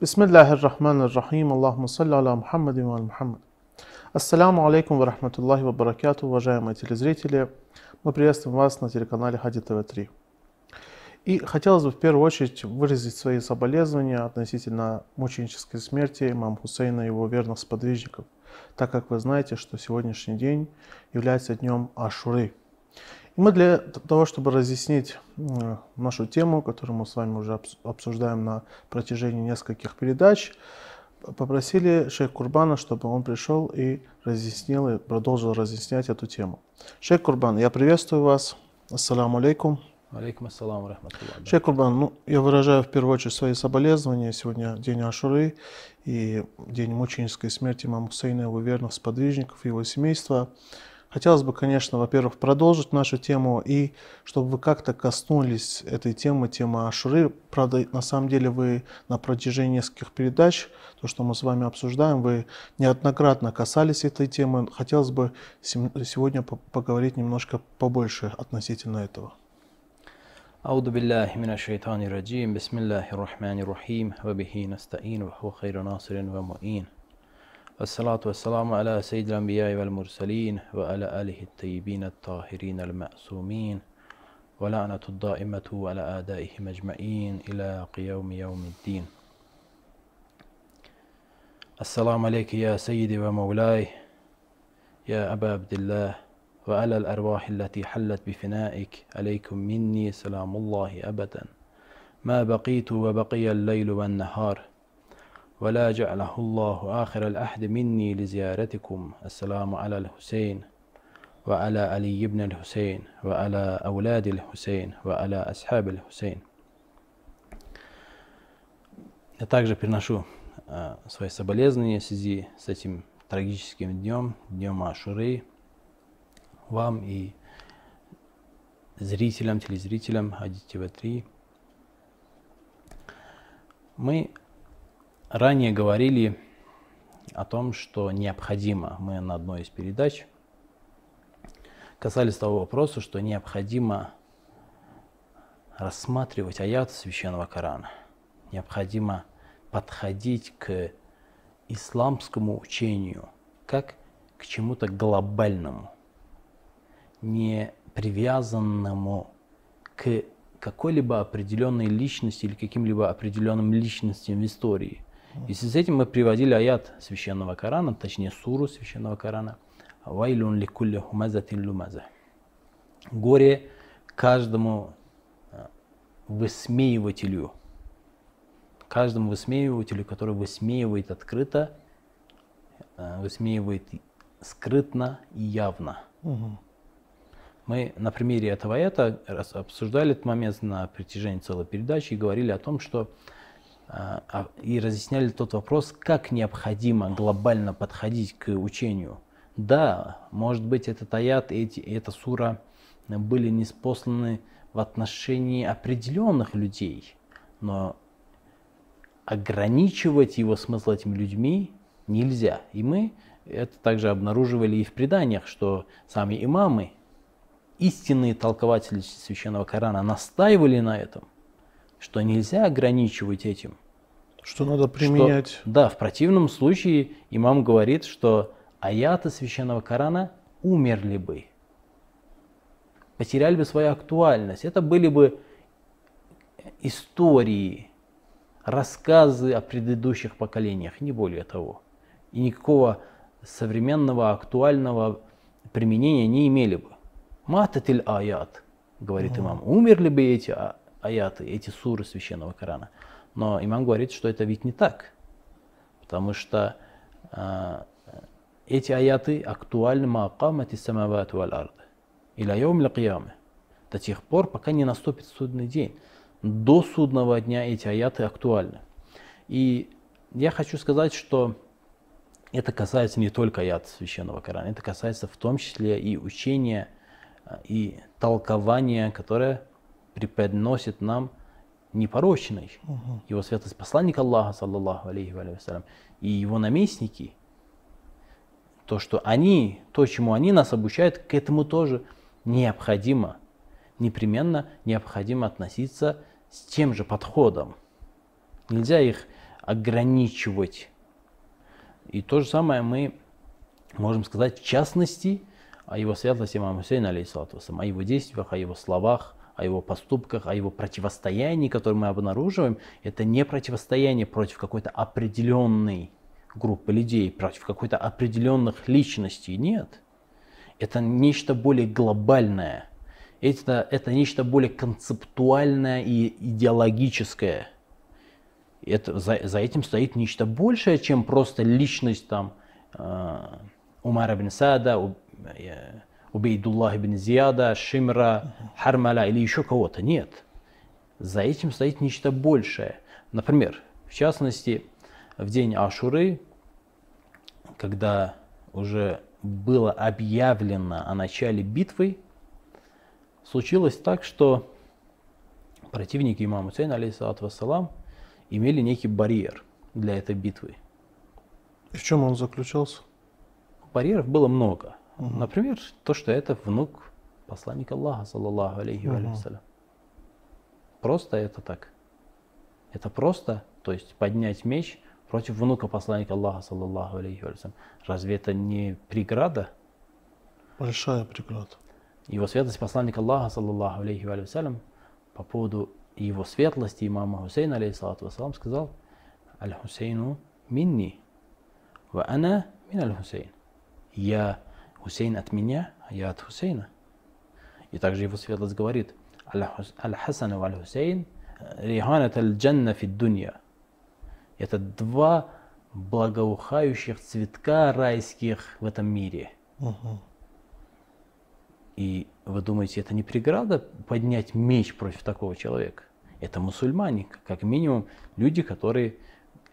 بسم الله الرحمن الرحيم اللهم صل على محمد وعلى محمد Ассаляму алейкум ва рахматуллахи ва баракату, уважаемые телезрители. Мы приветствуем вас на телеканале Хади ТВ3. И хотелось бы в первую очередь выразить свои соболезнования относительно мученической смерти имама Хусейна и его верных сподвижников, так как вы знаете, что сегодняшний день является днем Ашуры. и мы для того, чтобы разъяснить э, нашу тему, которую мы с вами уже обсуждаем на протяжении нескольких передач, попросили шейх Курбана, чтобы он пришел и разъяснил, и продолжил разъяснять эту тему. Шейх Курбан, я приветствую вас. Ассаламу алейкум. Алейкум ассаламу рахматуллах. Шейх Курбан, ну, я выражаю в первую очередь свои соболезнования. Сегодня день Ашуры и день мученической смерти имама Хусейна, его верных сподвижников, его семейства. Хотелось бы, конечно, во-первых, продолжить нашу тему и чтобы вы как-то коснулись этой темы, темы Ашуры. Правда, на самом деле вы на протяжении нескольких передач, то, что мы с вами обсуждаем, вы неоднократно касались этой темы. Хотелось бы сегодня поговорить немножко побольше относительно этого. أعوذ بالله من الشيطان الرجيم بسم الله الرحمن الرحيم وبه نستعين وهو خير ناصر ومؤين والصلاة والسلام على سيد الأنبياء والمرسلين وعلى آله الطيبين الطاهرين المعصومين ولعنة الدائمة على آدائهم أجمعين إلى قيوم يوم الدين. السلام عليك يا سيدي ومولاي يا أبا عبد الله وعلى الأرواح التي حلت بفنائك عليكم مني سلام الله أبدا. ما بقيت وبقي الليل والنهار ولا جعله الله آخر الأحد مني لزيارتكم السلام على الحسين وعلى علي بن الحسين وعلى أولاد الحسين وعلى أصحاب الحسين Я также приношу э, свои соболезнования в связи с этим трагическим днем, днем Ашуры, вам и зрителям, телезрителям Ади ТВ3. Мы ранее говорили о том, что необходимо, мы на одной из передач касались того вопроса, что необходимо рассматривать аяты священного Корана. Необходимо подходить к исламскому учению как к чему-то глобальному, не привязанному к какой-либо определенной личности или каким-либо определенным личностям в истории. И с этим мы приводили аят священного Корана, точнее суру священного Корана. Вайлун ликулли хумазатин лумаза. Горе каждому высмеивателю, каждому высмеивателю, который высмеивает открыто, высмеивает скрытно и явно. Угу. Мы на примере этого аята обсуждали этот момент на протяжении целой передачи и говорили о том, что и разъясняли тот вопрос, как необходимо глобально подходить к учению. Да, может быть, этот аят, эти, эта сура были неспосланы в отношении определенных людей, но ограничивать его смысл этими людьми нельзя. И мы это также обнаруживали и в преданиях, что сами имамы, истинные толкователи священного Корана, настаивали на этом, что нельзя ограничивать этим. Что надо применять. Что, да, в противном случае имам говорит, что аяты священного Корана умерли бы, потеряли бы свою актуальность. Это были бы истории, рассказы о предыдущих поколениях, не более того. И никакого современного, актуального применения не имели бы. Мататиль аят, говорит имам. Умерли бы эти а, аяты, эти суры священного Корана. Но имам говорит, что это ведь не так. Потому что э, эти аяты актуальны маакамати самават валь ард. Иля йом До тех пор, пока не наступит судный день. До судного дня эти аяты актуальны. И я хочу сказать, что это касается не только аят священного Корана, это касается в том числе и учения, и толкования, которое преподносит нам непорочный. Угу. Его святость посланник Аллаха, саллаллаху алейхи вассалям, и его наместники, то, что они, то, чему они нас обучают, к этому тоже необходимо, непременно необходимо относиться с тем же подходом. Нельзя их ограничивать. И то же самое мы можем сказать в частности о его светлости имама Хусейна, о его действиях, о его словах, о его поступках, о его противостоянии, которое мы обнаруживаем. Это не противостояние против какой-то определенной группы людей, против какой-то определенных личностей. Нет. Это нечто более глобальное. Это, это нечто более концептуальное и идеологическое. Это, за, за этим стоит нечто большее, чем просто личность там, э, Умара бин Сада, э, Убейдуллах бин Зияда, Шимра, Хармаля или еще кого-то. Нет. За этим стоит нечто большее. Например, в частности, в день Ашуры, когда уже было объявлено о начале битвы, случилось так, что противники имама Хусейна, алейхиссалату вассалам, имели некий барьер для этой битвы. И в чем он заключался? Барьеров было много. Угу. Например, то, что это внук посланника Аллаха, саллаллаху алейхи угу. вассалям. Просто это так. Это просто, то есть поднять меч против внука посланника Аллаха, саллаллаху алейхи вассалям. Разве это не преграда? Большая преграда. Его светлость посланник Аллаха, саллаллаху алейхи вассалям, по поводу его светлости имама Хусейна, алейхиссалату вассалам, сказал, Аль-Хусейну минни, ва ана мин аль-Хусейн. Я Хусейн от меня, а я от Хусейна. И также его светлость говорит, Аль-Хасан ва Аль-Хусейн, риханат аль-джанна фи дунья. Это два благоухающих цветка райских в этом мире. Угу. И вы думаете, это не преграда поднять меч против такого человека? Это мусульмане, как минимум люди, которые...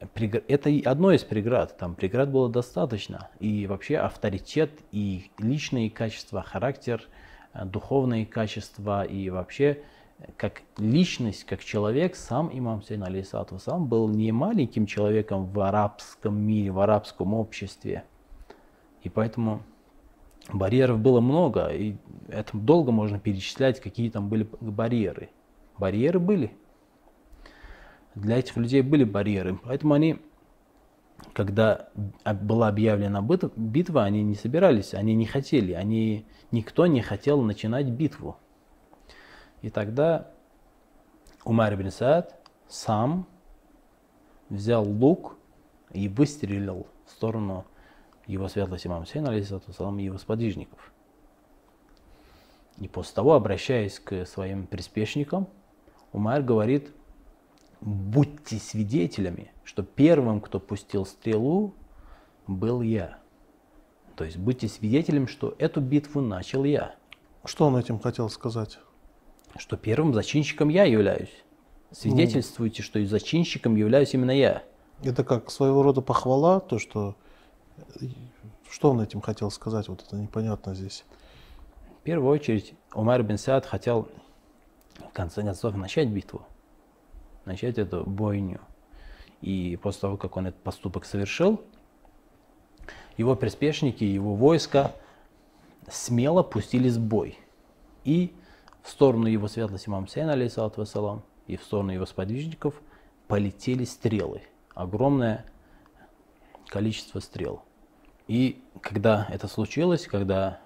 Это одно из преград, там преград было достаточно. И вообще авторитет и личные качества, характер, э, духовные качества и вообще как личность, как человек, сам имам Сейн алейсалату сам был не маленьким человеком в арабском мире, в арабском обществе. И поэтому барьеров было много, и это долго можно перечислять, какие там были барьеры. Барьеры были. Для этих людей были барьеры. Поэтому они, когда была объявлена битва, они не собирались, они не хотели, они, никто не хотел начинать битву. И тогда Умар ибн Саад сам взял лук и выстрелил в сторону его светлость имам Хусейн, алейхиссалам, и его сподвижников. И после того, обращаясь к своим приспешникам, Умар говорит, будьте свидетелями, что первым, кто пустил стрелу, был я. То есть будьте свидетелем, что эту битву начал я. Что он этим хотел сказать? Что первым зачинщиком я являюсь. Свидетельствуйте, что и зачинщиком являюсь именно я. Это как своего рода похвала, то, что что он этим хотел сказать? Вот это непонятно здесь. В первую очередь, Умар бин Саад хотел в конце концов начать битву, начать эту бойню. И после того, как он этот поступок совершил, его приспешники, его войска смело пустились в бой. И в сторону его светлости имам Сейна, алейсалату и в сторону его сподвижников полетели стрелы. Огромное количество стрел. И когда это случилось, когда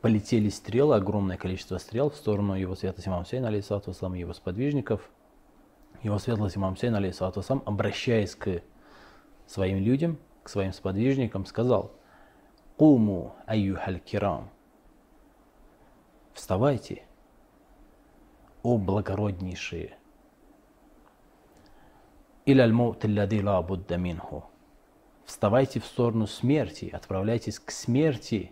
полетели стрелы, огромное количество стрел в сторону его святости имам Сейн, алейхиссалату и его сподвижников, его светлость имам Сейн, алейхиссалату обращаясь к своим людям, к своим сподвижникам, сказал, «Куму айюхаль кирам» Вставайте, о благороднейшие, «Иля аллади ла будда минху» вставайте в сторону смерти, отправляйтесь к смерти,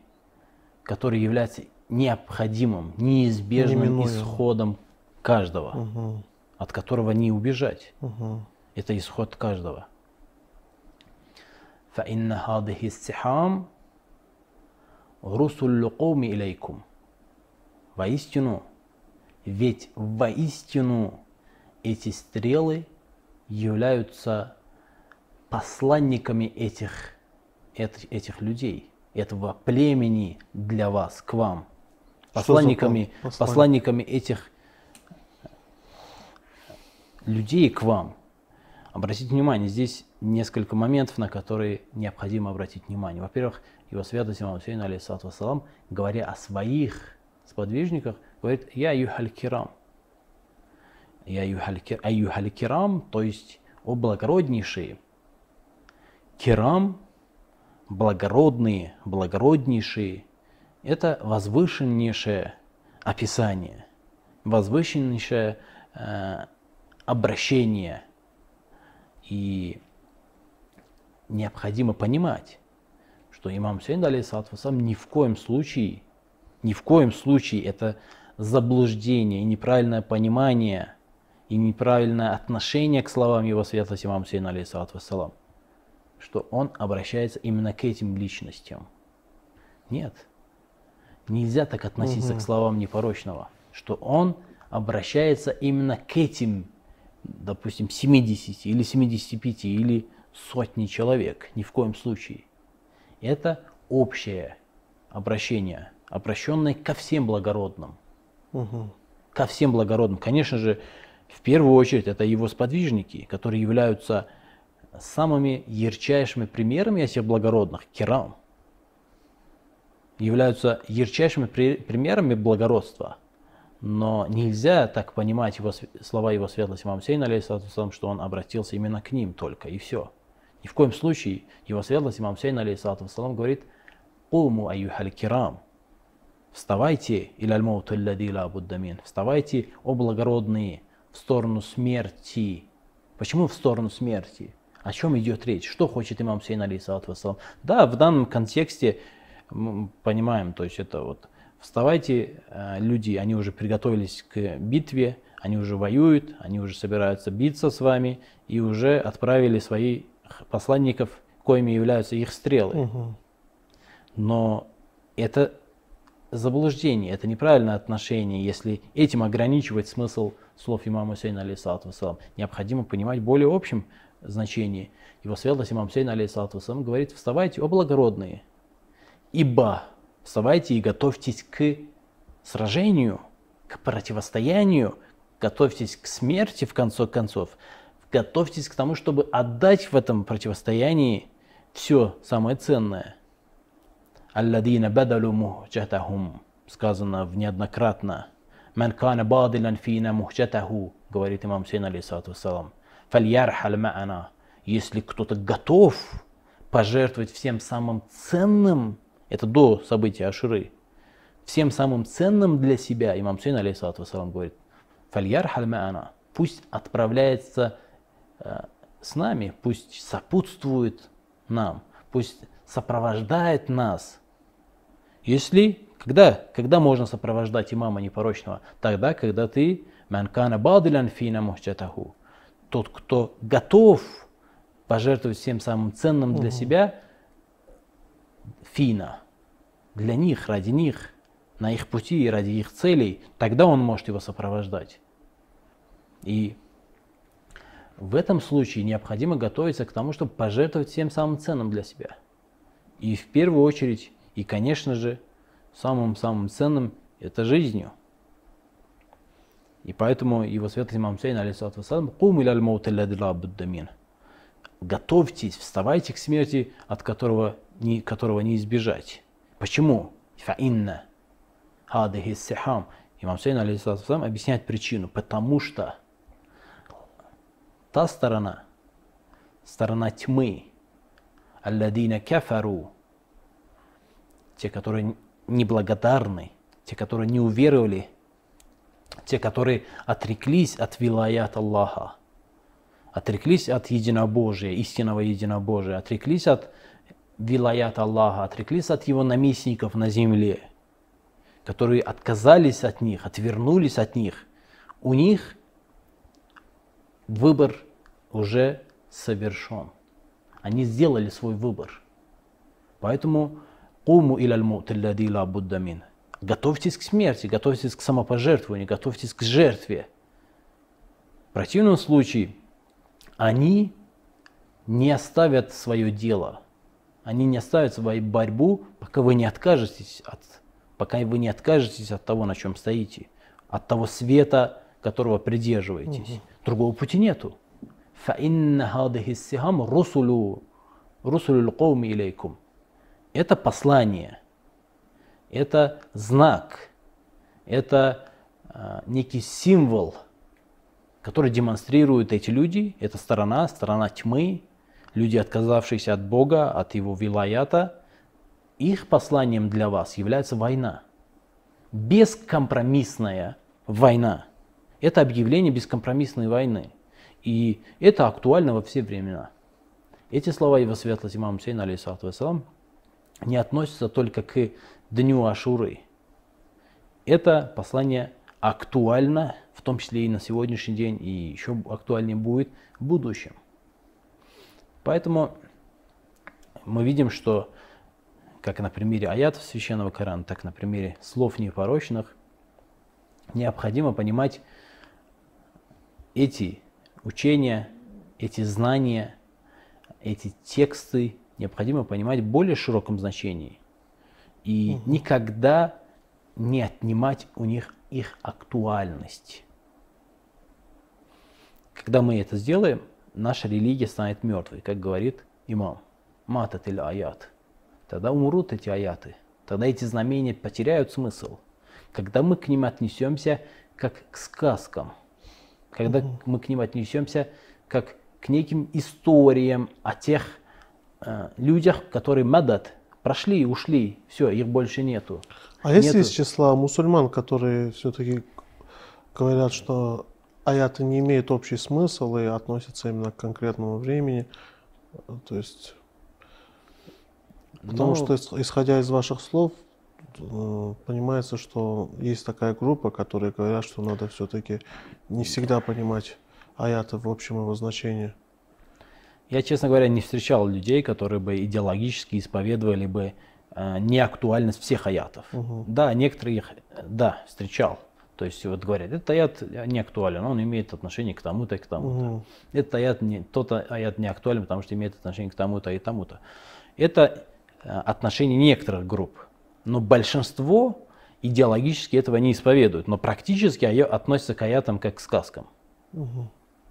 которая является необходимым, неизбежным исходом каждого, угу от которого не убежать. Угу. Это исход каждого. فإن هذه السحام رسل اللقوم إليكم Воистину, ведь воистину эти стрелы являются посланниками этих, этих людей, этого племени для вас, к вам. Посланниками, посланниками этих людей к вам. Обратите внимание, здесь несколько моментов, на которые необходимо обратить внимание. Во-первых, его святость Имам Хусейн, алейхиссалату вассалам, говоря о своих сподвижниках, говорит «Я юхаль кирам». «Я юхаль кирам», то есть «О благороднейшие». Кирам – благородные, благороднейшие – это возвышеннейшее описание, возвышеннейшее э, обращение – и необходимо понимать, что имам Хусейн, алейхиссалату ни в коем случае, ни в коем случае это заблуждение и неправильное понимание и неправильное отношение к словам его святости имам Хусейна, алейхиссалату что он обращается именно к этим личностям. Нет, нельзя так относиться угу. к словам непорочного, что он обращается именно к этим допустим, 70 или 75 или сотни человек, ни в коем случае. Это общее обращение, обращенное ко всем благородным. Угу. Ко всем благородным. Конечно же, в первую очередь это его сподвижники, которые являются самыми ярчайшими примерами этих благородных, керам, являются ярчайшими примерами благородства – но нельзя так понимать его, слова его светлости имам Сейн, алейхиссалату что он обратился именно к ним только, и все. Ни в коем случае его светлость имам Сейн, алейхиссалату говорит «Уму аюхаль кирам» Вставайте, иляль буддамин, вставайте, о благородные, в сторону смерти. Почему в сторону смерти? О чем идет речь? Что хочет имам Сейн, алейхиссалату Да, в данном контексте мы понимаем, то есть это вот Вставайте, э, люди, они уже приготовились к битве, они уже воюют, они уже собираются биться с вами и уже отправили своих посланников, коими являются их стрелы. Угу. Но это заблуждение, это неправильное отношение, если этим ограничивать смысл слов имама Хусейна, алейхиссалату Необходимо понимать более общем значении. Его светлость имам Хусейн, алейхиссалату говорит, вставайте, о благородные, ибо вставайте и готовьтесь к сражению, к противостоянию, готовьтесь к смерти в конце концов, готовьтесь к тому, чтобы отдать в этом противостоянии все самое ценное. Алладина бадалу мухджатахум, сказано в неоднократно. Ман кана бадилан фина мухджатаху, говорит имам Сейн, алейсалату вассалам. Фальярхаль ма'ана. Если кто-то готов пожертвовать всем самым ценным это до события Ашуры. Всем самым ценным для себя имам Сейн, алейхиссалату вассалам, говорит, «Фальяр хальмаана» пусть отправляется э, с нами, пусть сопутствует нам, пусть сопровождает нас. Если, когда, когда можно сопровождать имама непорочного? Тогда, когда ты манкана бадилян фина мухчатаху. Тот, кто готов пожертвовать всем самым ценным для угу. себя, фина, для них, ради них, на их пути и ради их целей, тогда он может его сопровождать. И в этом случае необходимо готовиться к тому, чтобы пожертвовать всем самым ценным для себя. И в первую очередь, и конечно же, самым-самым ценным это жизнью. И поэтому его светлый имам Сейн, алейсалату вассалам, «Кум иляль маут Готовьтесь, вставайте к смерти, от которого не, которого не избежать. Почему? Фаинна. Хадихи сихам. Имам Сейн алейхиссалам объясняет причину. Потому что та сторона, сторона тьмы, алладина кафару, те, которые неблагодарны, те, которые не уверовали, те, которые отреклись от вилаят Аллаха, отреклись от единобожия, истинного единобожия, отреклись от вилаят Аллаха, отреклись от его наместников на земле, которые отказались от них, отвернулись от них, у них выбор уже совершен. Они сделали свой выбор. Поэтому куму иляль ла буддамин. Готовьтесь к смерти, готовьтесь к самопожертвованию, готовьтесь к жертве. В противном случае они не оставят свое дело – они не оставят свою борьбу, пока вы не откажетесь от, пока вы не откажетесь от того, на чем стоите, от того света, которого придерживаетесь. Угу. Другого пути нету. Это послание, это знак, это э, некий символ, который демонстрируют эти люди. Это сторона, сторона тьмы, люди, отказавшиеся от Бога, от Его вилаята. Их посланием для вас является война. Бескомпромиссная война. Это объявление бескомпромиссной войны. И это актуально во все времена. Эти слова его светлость имам Хусейна, алейхиссалату вассалам, не относятся только к дню Ашуры. Это послание актуально, в том числе и на сегодняшний день, и еще актуальнее будет в будущем. Поэтому мы видим, что как на примере аятов Священного Корана, так на примере слов непорочных, необходимо понимать эти учения, эти знания, эти тексты необходимо понимать в более широком значении. И угу. никогда не отнимать у них их актуальность. Когда мы это сделаем, наша религия станет мертвой, как говорит имам. Мататель аят. Тогда умрут эти аяты. Тогда эти знамения потеряют смысл. Когда мы к ним отнесемся как к сказкам – когда угу. мы к ним отнесемся как к неким историям о тех э, людях, которые мадат, прошли и ушли, все, их больше нету. А есть из числа мусульман, которые все-таки говорят, что аяты не имеют общий смысл и относятся именно к конкретному времени, то есть, потому ну, что исходя из ваших слов, Э, понимается, что есть такая группа, которые говорят, что надо все-таки не всегда понимать аяты в общем его значении. Я, честно говоря, не встречал людей, которые бы идеологически исповедовали бы э, неактуальность всех аятов. Угу. Да, некоторые их, да, встречал. То есть вот говорят, этот аят не актуален, он имеет отношение к тому-то и к тому-то. Угу. Этот аят не, тот аят не актуален, потому что имеет отношение к тому-то и тому-то. Это э, отношение некоторых групп но большинство идеологически этого не исповедуют, но практически относятся к аятам как к сказкам, угу.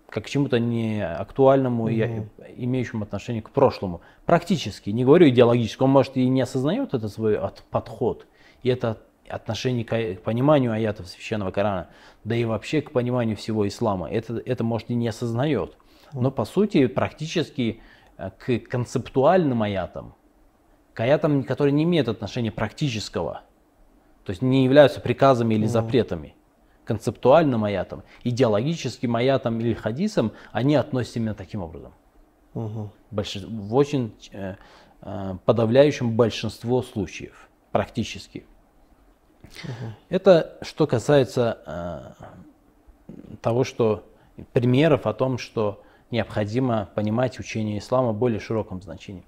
как к чему-то не актуальному угу. и имеющему отношение к прошлому. Практически, не говорю идеологически, он может и не осознает это свой подход, и это отношение к пониманию аятов Священного Корана, да и вообще к пониманию всего ислама, это, это может и не осознает. Но по сути практически э, к концептуальным аятам, к аятам, которые не имеют отношения практического, то есть не являются приказами или запретами. Концептуальным аятам, идеологическим аятам или хадисам они относятся именно таким образом. Угу. Больше, в очень э, э, подавляющем большинство случаев, практически. Угу. Это что касается э, того, что примеров о том, что необходимо понимать учение ислама в более широком значении.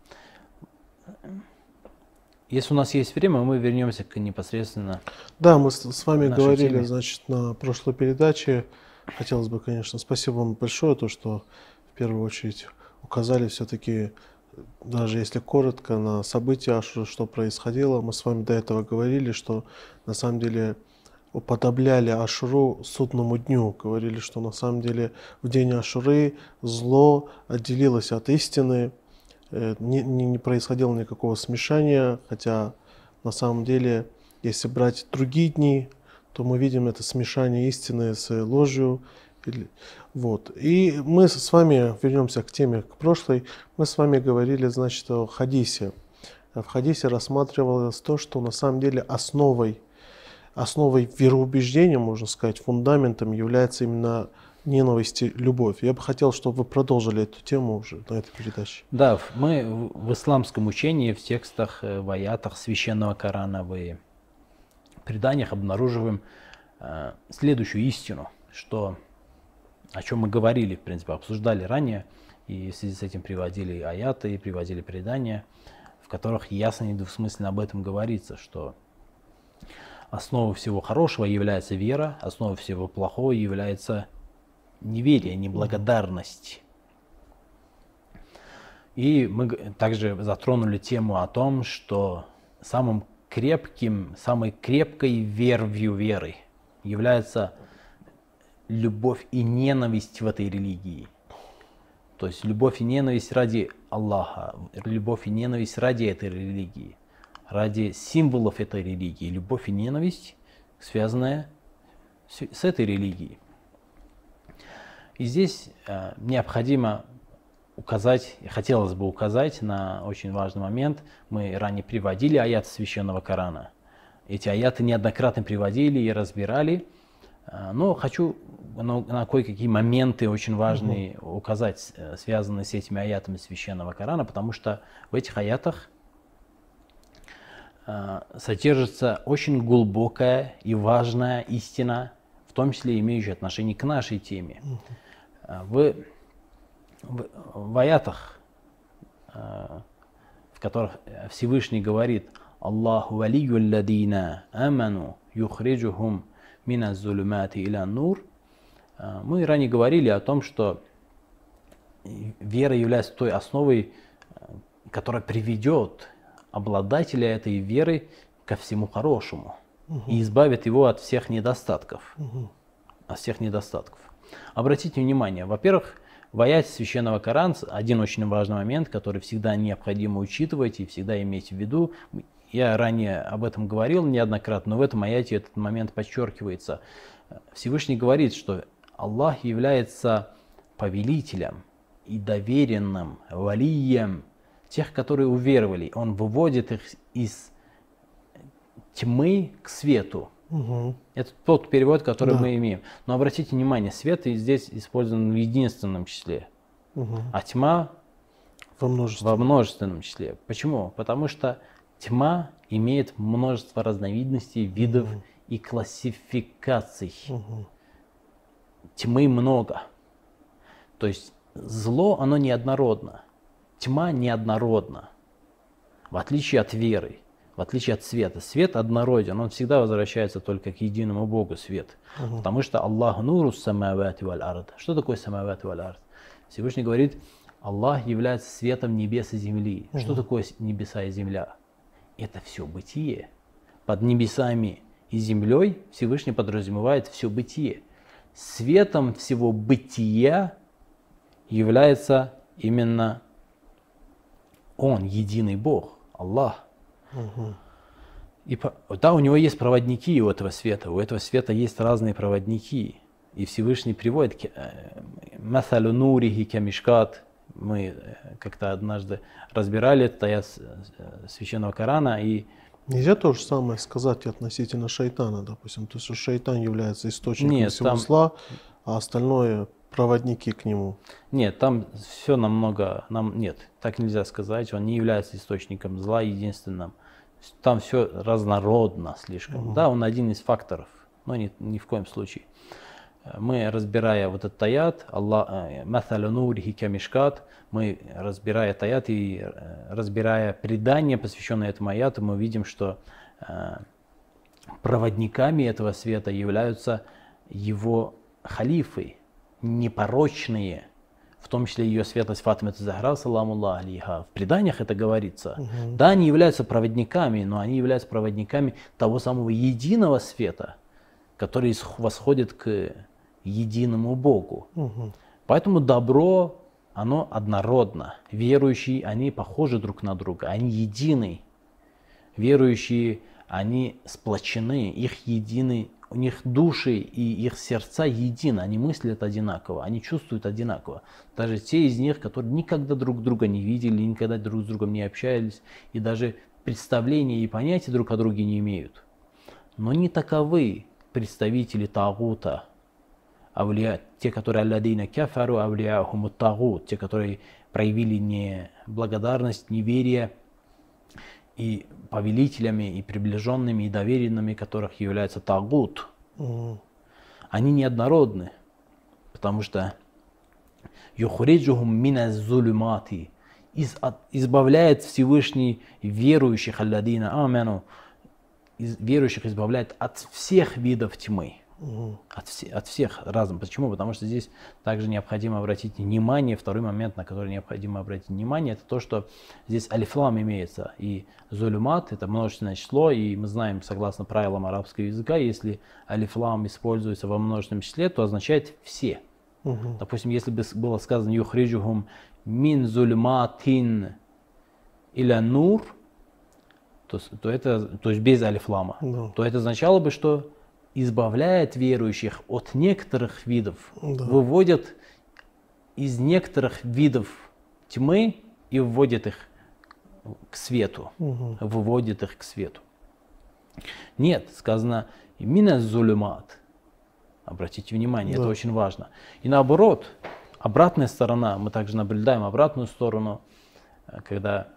Если у нас есть время, мы вернемся к непосредственно. Да, мы с, вами говорили, теме. значит, на прошлой передаче. Хотелось бы, конечно, спасибо вам большое, то, что в первую очередь указали все-таки, даже если коротко, на события, что происходило. Мы с вами до этого говорили, что на самом деле уподобляли Ашуру судному дню. Говорили, что на самом деле в день Ашуры зло отделилось от истины, Э, не, не происходило никакого смешания, хотя на самом деле, если брать другие дни, то мы видим это смешание истины с ложью. Вот. И мы с вами вернемся к теме, к прошлой. Мы с вами говорили, значит, о хадисе. В хадисе рассматривалось то, что на самом деле основой, основой вероубеждения, можно сказать, фундаментом является именно ненависти, любовь. Я бы хотел, чтобы вы продолжили эту тему уже на этой передаче. Да, мы в исламском учении, в текстах, э, в аятах священного Корана, в преданиях обнаруживаем э, следующую истину, что о чем мы говорили, в принципе, обсуждали ранее, и в связи с этим приводили аяты, и приводили предания, в которых ясно и недвусмысленно об этом говорится, что основой всего хорошего является вера, основой всего плохого является неверие, неблагодарность. И мы также затронули тему о том, что самым крепким, самой крепкой вервью веры является любовь и ненависть в этой религии. То есть любовь и ненависть ради Аллаха, любовь и ненависть ради этой религии, ради символов этой религии, любовь и ненависть, связанная с, этой религией. И здесь э, необходимо указать, хотелось бы указать на очень важный момент. Мы ранее приводили аяты священного Корана. Эти аяты неоднократно приводили и разбирали. Э, но хочу на, на кое-какие моменты очень важные угу. указать, э, связанные с этими аятами священного Корана, потому что в этих аятах э, содержится очень глубокая и важная истина, в том числе имеющая отношение к нашей теме. Угу. В, в, в аятах, в которых Всевышний говорит «Аллаху валию ладина аману юхриджухум мина зулюмати иля нур», мы ранее говорили о том, что вера является той основой, которая приведет обладателя этой веры ко всему хорошему угу. и избавит его от всех недостатков. Угу. От всех недостатков. Обратите внимание, во-первых, в аяте священного Корана один очень важный момент, который всегда необходимо учитывать и всегда иметь в виду. Я ранее об этом говорил неоднократно, но в этом аяте этот момент подчеркивается. Всевышний говорит, что Аллах является повелителем и доверенным, валием тех, которые уверовали. Он выводит их из тьмы к свету. Угу. Это тот перевод, который да. мы имеем. Но обратите внимание, свет здесь использован в единственном числе, угу. а тьма во множественном. во множественном числе. Почему? Потому что тьма имеет множество разновидностей, видов угу. и классификаций. Угу тьмы много. То есть зло, оно неоднородно. Тьма неоднородна. В отличие от веры, в отличие от света. Свет однороден, он всегда возвращается только к единому Богу, свет. Угу. Потому что Аллах нуру самавати валь ард. Что такое самавати валь ард? Всевышний говорит, Аллах является светом небес и земли. Угу. Что такое небеса и земля? Это все бытие. Под небесами и землей Всевышний подразумевает все бытие светом всего бытия является именно Он, единый Бог, Аллах. Угу. И да, у него есть проводники у этого света, у этого света есть разные проводники. И Всевышний приводит э, Масалу нурихи камишкат. Мы э, как-то однажды разбирали это аят э, священного Корана, и Нельзя то же самое сказать относительно шайтана, допустим. То есть шайтан является источником Нет, всего там... зла, а остальное проводники к нему. Нет, там все намного, нам нет, так нельзя сказать. Он не является источником зла единственным. Там все разнородно слишком. Угу. Да, он один из факторов, но ни, ни в коем случае. Мы, разбирая вот этот аят, Аллах, э, «Маталю нурихи камишкат», мы, разбирая этот аят и э, разбирая предание, посвященное этому аяту, мы видим, что э, проводниками этого света являются его халифы, непорочные, в том числе ее светлость Фатима Захра, саламу алейха. В преданиях это говорится. Угу. Да, они являются проводниками, но они являются проводниками того самого единого света, который восходит к единому Богу. Угу. Поэтому добро, оно однородно. Верующие, они похожи друг на друга, они едины. Верующие, они сплочены, их едины, у них души и их сердца едины, они мыслят одинаково, они чувствуют одинаково. Даже те из них, которые никогда друг друга не видели, никогда друг с другом не общались и даже представления и понятия друг о друге не имеют. Но не таковы представители Тагута, авлия, те, которые алладина кафару, авлияхум тагут, те, которые проявили неблагодарность, неверие, и повелителями, и приближенными, и доверенными, которых является тагут. Mm. Они неоднородны, потому что юхриджухум мина зулюмати избавляет Всевышний верующих, алладина амену, верующих избавляет от всех видов тьмы. От, все, от всех разом. Почему? Потому что здесь также необходимо обратить внимание, второй момент, на который необходимо обратить внимание, это то, что здесь алифлам имеется. И зулюмат это множественное число, и мы знаем, согласно правилам арабского языка, если алифлам используется во множественном числе, то означает все. Мгм. Допустим, если бы было сказано «Юхриджухум мин зульматин иля нур», то, то это, то есть без алифлама, Да. то это означало бы, что избавляет верующих от некоторых видов, Да. выводит из некоторых видов тьмы и вводит их к свету, Мгм. выводит их к свету. Нет, сказано «мина зулюмат». Обратите внимание, это Да. очень важно. И наоборот, обратная сторона, мы также наблюдаем обратную сторону, э, когда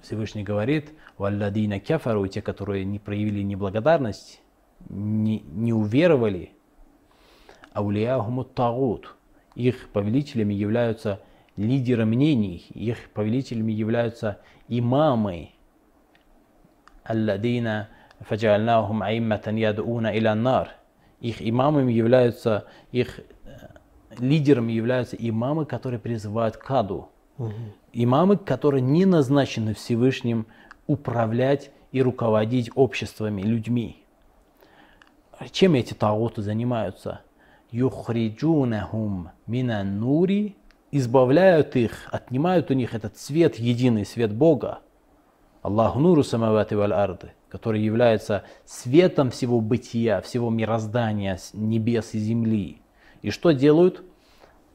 Всевышний говорит, «Валладина кефару», те, которые не проявили неблагодарность, не, не уверовали, аулияхуму тагут. Их повелителями являются лидеры мнений, их повелителями являются имамы. Алладина фаджальнахум аимматан ядуна иля нар. Их имамами являются, их э, лидерами являются имамы, которые призывают к аду. Мгм. Имамы, которые не назначены Всевышним управлять и руководить обществами, людьми. Чем эти тагуты занимаются? Юхриджунахум мина нури, избавляют их, отнимают у них этот свет, единый свет Бога. Аллаху нуру самавати валь арды, который является светом всего бытия, всего мироздания, небес и земли. И что делают?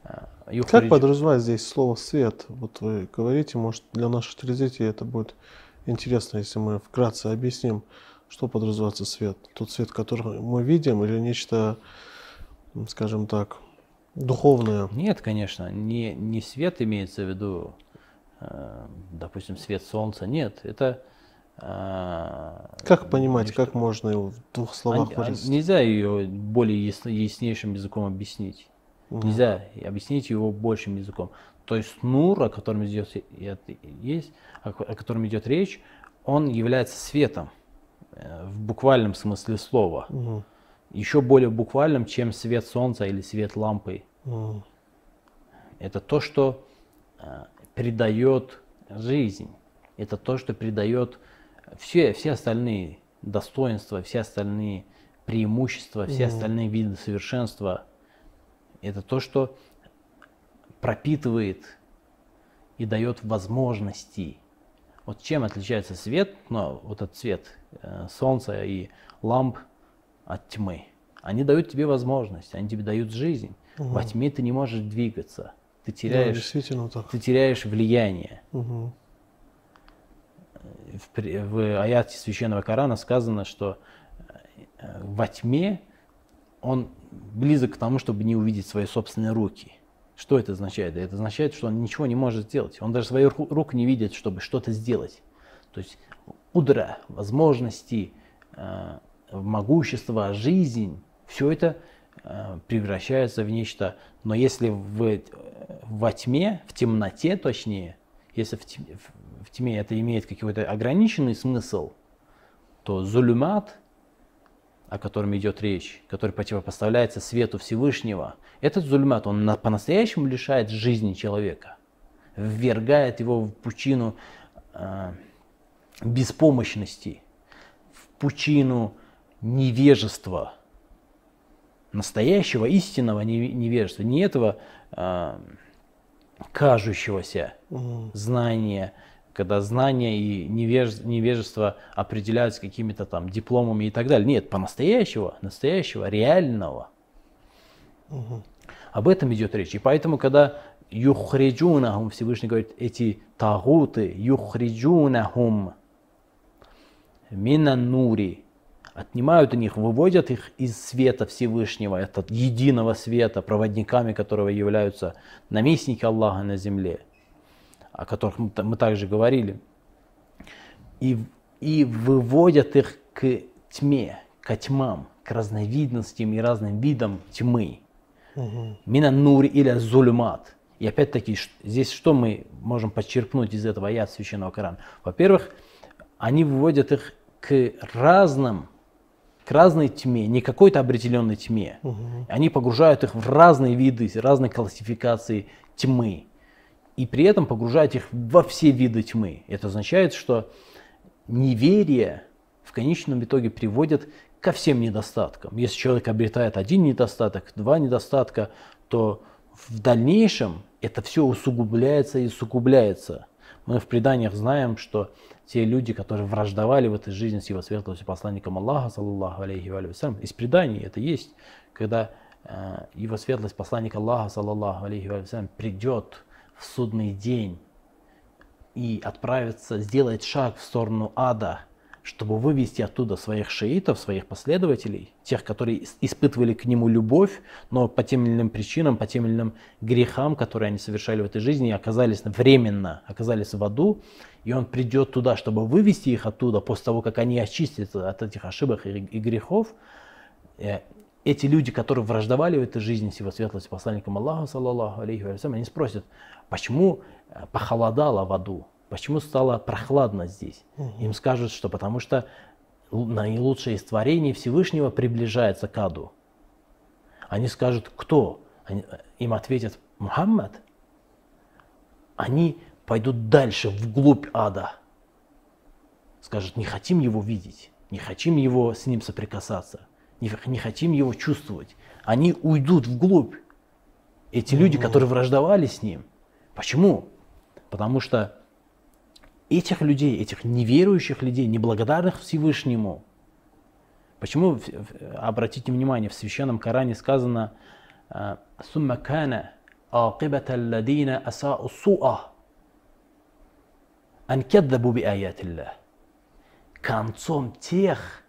А, Как подразумевать здесь слово свет? Вот вы говорите, может для наших телезрителей это будет интересно, если мы вкратце объясним, что подразумевается свет. Тот свет, который мы видим, или нечто, скажем так, духовное. Нет, конечно, не, не свет имеется в виду, э, допустим, свет солнца. Нет, это... э, Как понимать, нечто- как можно его в двух словах А- а выразить? Нельзя ее более ясно- яснейшим языком объяснить. Мгм. Нельзя объяснить его большим языком. То есть нур, о котором идет, есть, о, ко- о котором идет речь, он является светом в буквальном смысле слова. Мгм. Еще более буквальным, чем свет солнца или свет лампы. Мгм. Это то, что э, придает жизнь. Это то, что придает все, все остальные достоинства, все остальные преимущества, все остальные виды совершенства. Это то, что пропитывает и дает возможности. Вот чем отличается свет, ну, вот этот цвет э, солнца и ламп от тьмы? Они дают тебе возможность, они тебе дают жизнь. Во тьме ты не можешь двигаться, ты Да, теряешь, так. ты теряешь влияние. Мгм. В, в аяте священного Корана сказано, что э, во тьме он близок к тому, чтобы не увидеть свои собственные руки. Что это означает? Это означает, что он ничего не может сделать. Он даже своих ру- рук не видит, чтобы что-то сделать. То есть удра, возможности, э, могущество, жизнь, все это э, превращается в нечто. Но если в, э, во тьме, в темноте точнее, если в тьме, в тьме это имеет какой-то ограниченный смысл, то зулюмат, о котором идет речь, который противопоставляется свету Всевышнего, этот зульмат, он на- по-настоящему лишает жизни человека, ввергает его в пучину э, беспомощности, в пучину невежества, настоящего, истинного неве- невежества, не этого э, кажущегося знания, когда знания и невеж- невежество определяются какими-то там дипломами и так далее. Нет, по-настоящего, настоящего, реального. Мгм. Об этом идет речь. И поэтому, когда юхриджунахум, Всевышний говорит, эти тагуты, юхриджунахум мина нури, отнимают у них, выводят их из света Всевышнего, это единого света, проводниками которого являются наместники Аллаха на земле, о которых мы, мы также говорили, и, и выводят их к тьме, к тьмам, к разновидностям и разным видам тьмы. Мина нури или зулюмат. И опять-таки, здесь что мы можем подчеркнуть из этого аят Священного Корана? Во-первых, они выводят их к разным, к разной тьме, не какой-то определенной тьме. Мгм. Они погружают их в разные виды, разные классификации тьмы. И при этом погружают их во все виды тьмы. Это означает, что неверие в конечном итоге приводит ко всем недостаткам. Если человек обретает один недостаток, два недостатка, то в дальнейшем это все усугубляется и усугубляется. Мы в преданиях знаем, что те люди, которые враждовали в этой жизни с его светлостью посланником Аллаха, саллаллаху алейхи ва салям, из преданий это есть, когда э, его светлость посланник Аллаха, саллаллаху алейхи ва салям, придет в судный день и отправится, сделает шаг в сторону ада – чтобы вывести оттуда своих шиитов, своих последователей, тех, которые испытывали к нему любовь, но по тем или иным причинам, по тем или иным грехам, которые они совершали в этой жизни, оказались временно, оказались в аду, и он придет туда, чтобы вывести их оттуда, после того, как они очистятся от этих ошибок и, и грехов, э, эти люди, которые враждовали в этой жизни с его светлостью посланником Аллаха, саллаллаху алейхи они спросят, почему э, похолодало в аду, Почему стало прохладно здесь? Им скажут, что потому что наилучшее из творений Всевышнего приближается к аду. Они скажут, кто? Они, им ответят, Мухаммад. Они пойдут дальше, вглубь ада. Скажут, не хотим его видеть, не хотим его с ним соприкасаться, не, не хотим его чувствовать. Они уйдут вглубь. Эти mm-hmm. люди, которые враждовали с ним. Почему? Потому что этих людей, этих неверующих людей, неблагодарных Всевышнему, почему, обратите внимание, в Священном Коране сказано э, «Сумма кана акибата алладина асау суа» «Анкеддабу би аятилля» концом тех,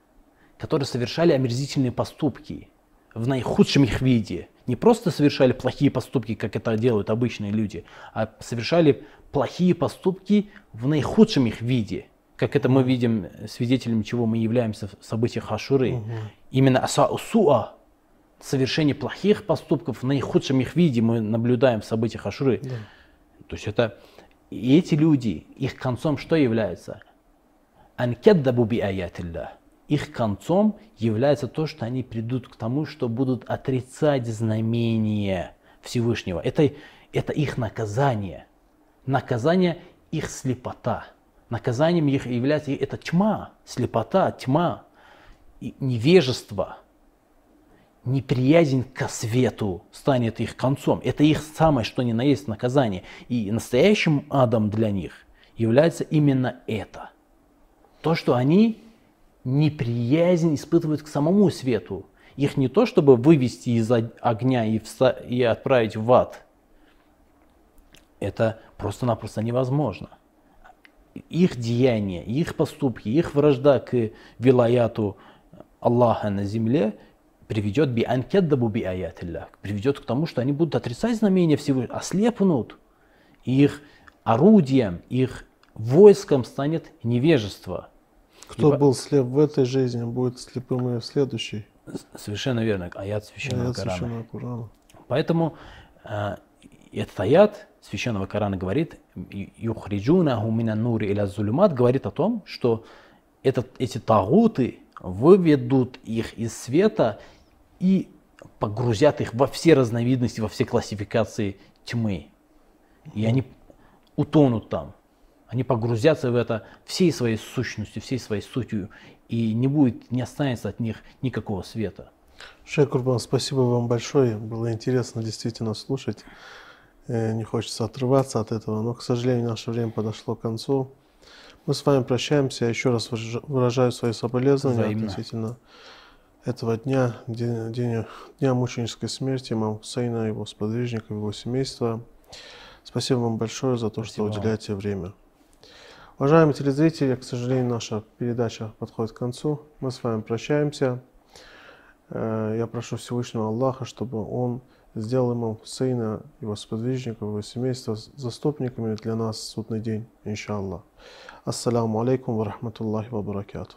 которые совершали омерзительные поступки в наихудшем их виде. Не просто совершали плохие поступки, как это делают обычные люди, а совершали плохие поступки в наихудшем их виде, как это мы видим свидетелем, чего мы являемся в событиях Ашуры. Угу. Именно асаусуа, совершение плохих поступков в наихудшем их виде мы наблюдаем в событиях Ашуры. Да. То есть это и эти люди, их концом что является? Анкеддабу би аятилля. Их концом является то, что они придут к тому, что будут отрицать знамения Всевышнего. Это, это их наказание наказание их слепота. Наказанием их является это тьма, слепота, тьма, невежество, неприязнь ко свету станет их концом. Это их самое, что ни на есть наказание. И настоящим адом для них является именно это. То, что они неприязнь испытывают к самому свету. Их не то, чтобы вывести из огня и, и отправить в ад – это просто-напросто невозможно. Их деяния, их поступки, их вражда к вилаяту Аллаха на земле приведет би анкеддабу би аятилля, приведет к тому, что они будут отрицать знамения всего, ослепнут. Их орудием, их войском станет невежество. Кто Ибо... был слеп в этой жизни, будет слепым и в следующей. Совершенно верно. Аят священного, аят Корана. священного Корана. Поэтому э, этот аят священного Корана говорит, «Юхриджунаху минан нури иля зулюмат» говорит о том, что этот, эти тагуты выведут их из света и погрузят их во все разновидности, во все классификации тьмы. И они утонут там. Они погрузятся в это всей своей сущностью, всей своей сутью, и не будет, не останется от них никакого света. Шейх Курбан, спасибо вам большое. Было интересно действительно слушать. Э, не хочется отрываться от этого, но, к сожалению, наше время подошло к концу. Мы с вами прощаемся. Я еще раз выражаю свои соболезнования Взаимно. относительно этого дня, дня, дня, дня мученической смерти имама Хусейна, его сподвижников, его семейства. Спасибо вам большое за то, Спасибо. что уделяете время. Уважаемые телезрители, к сожалению, наша передача подходит к концу. Мы с вами прощаемся. Э, я прошу Всевышнего Аллаха, чтобы Он сделал имам Хусейна, его сподвижников, его семейства заступниками для нас в судный день, иншаллах. Ассаламу алейкум ва рахматуллахи ва баракату.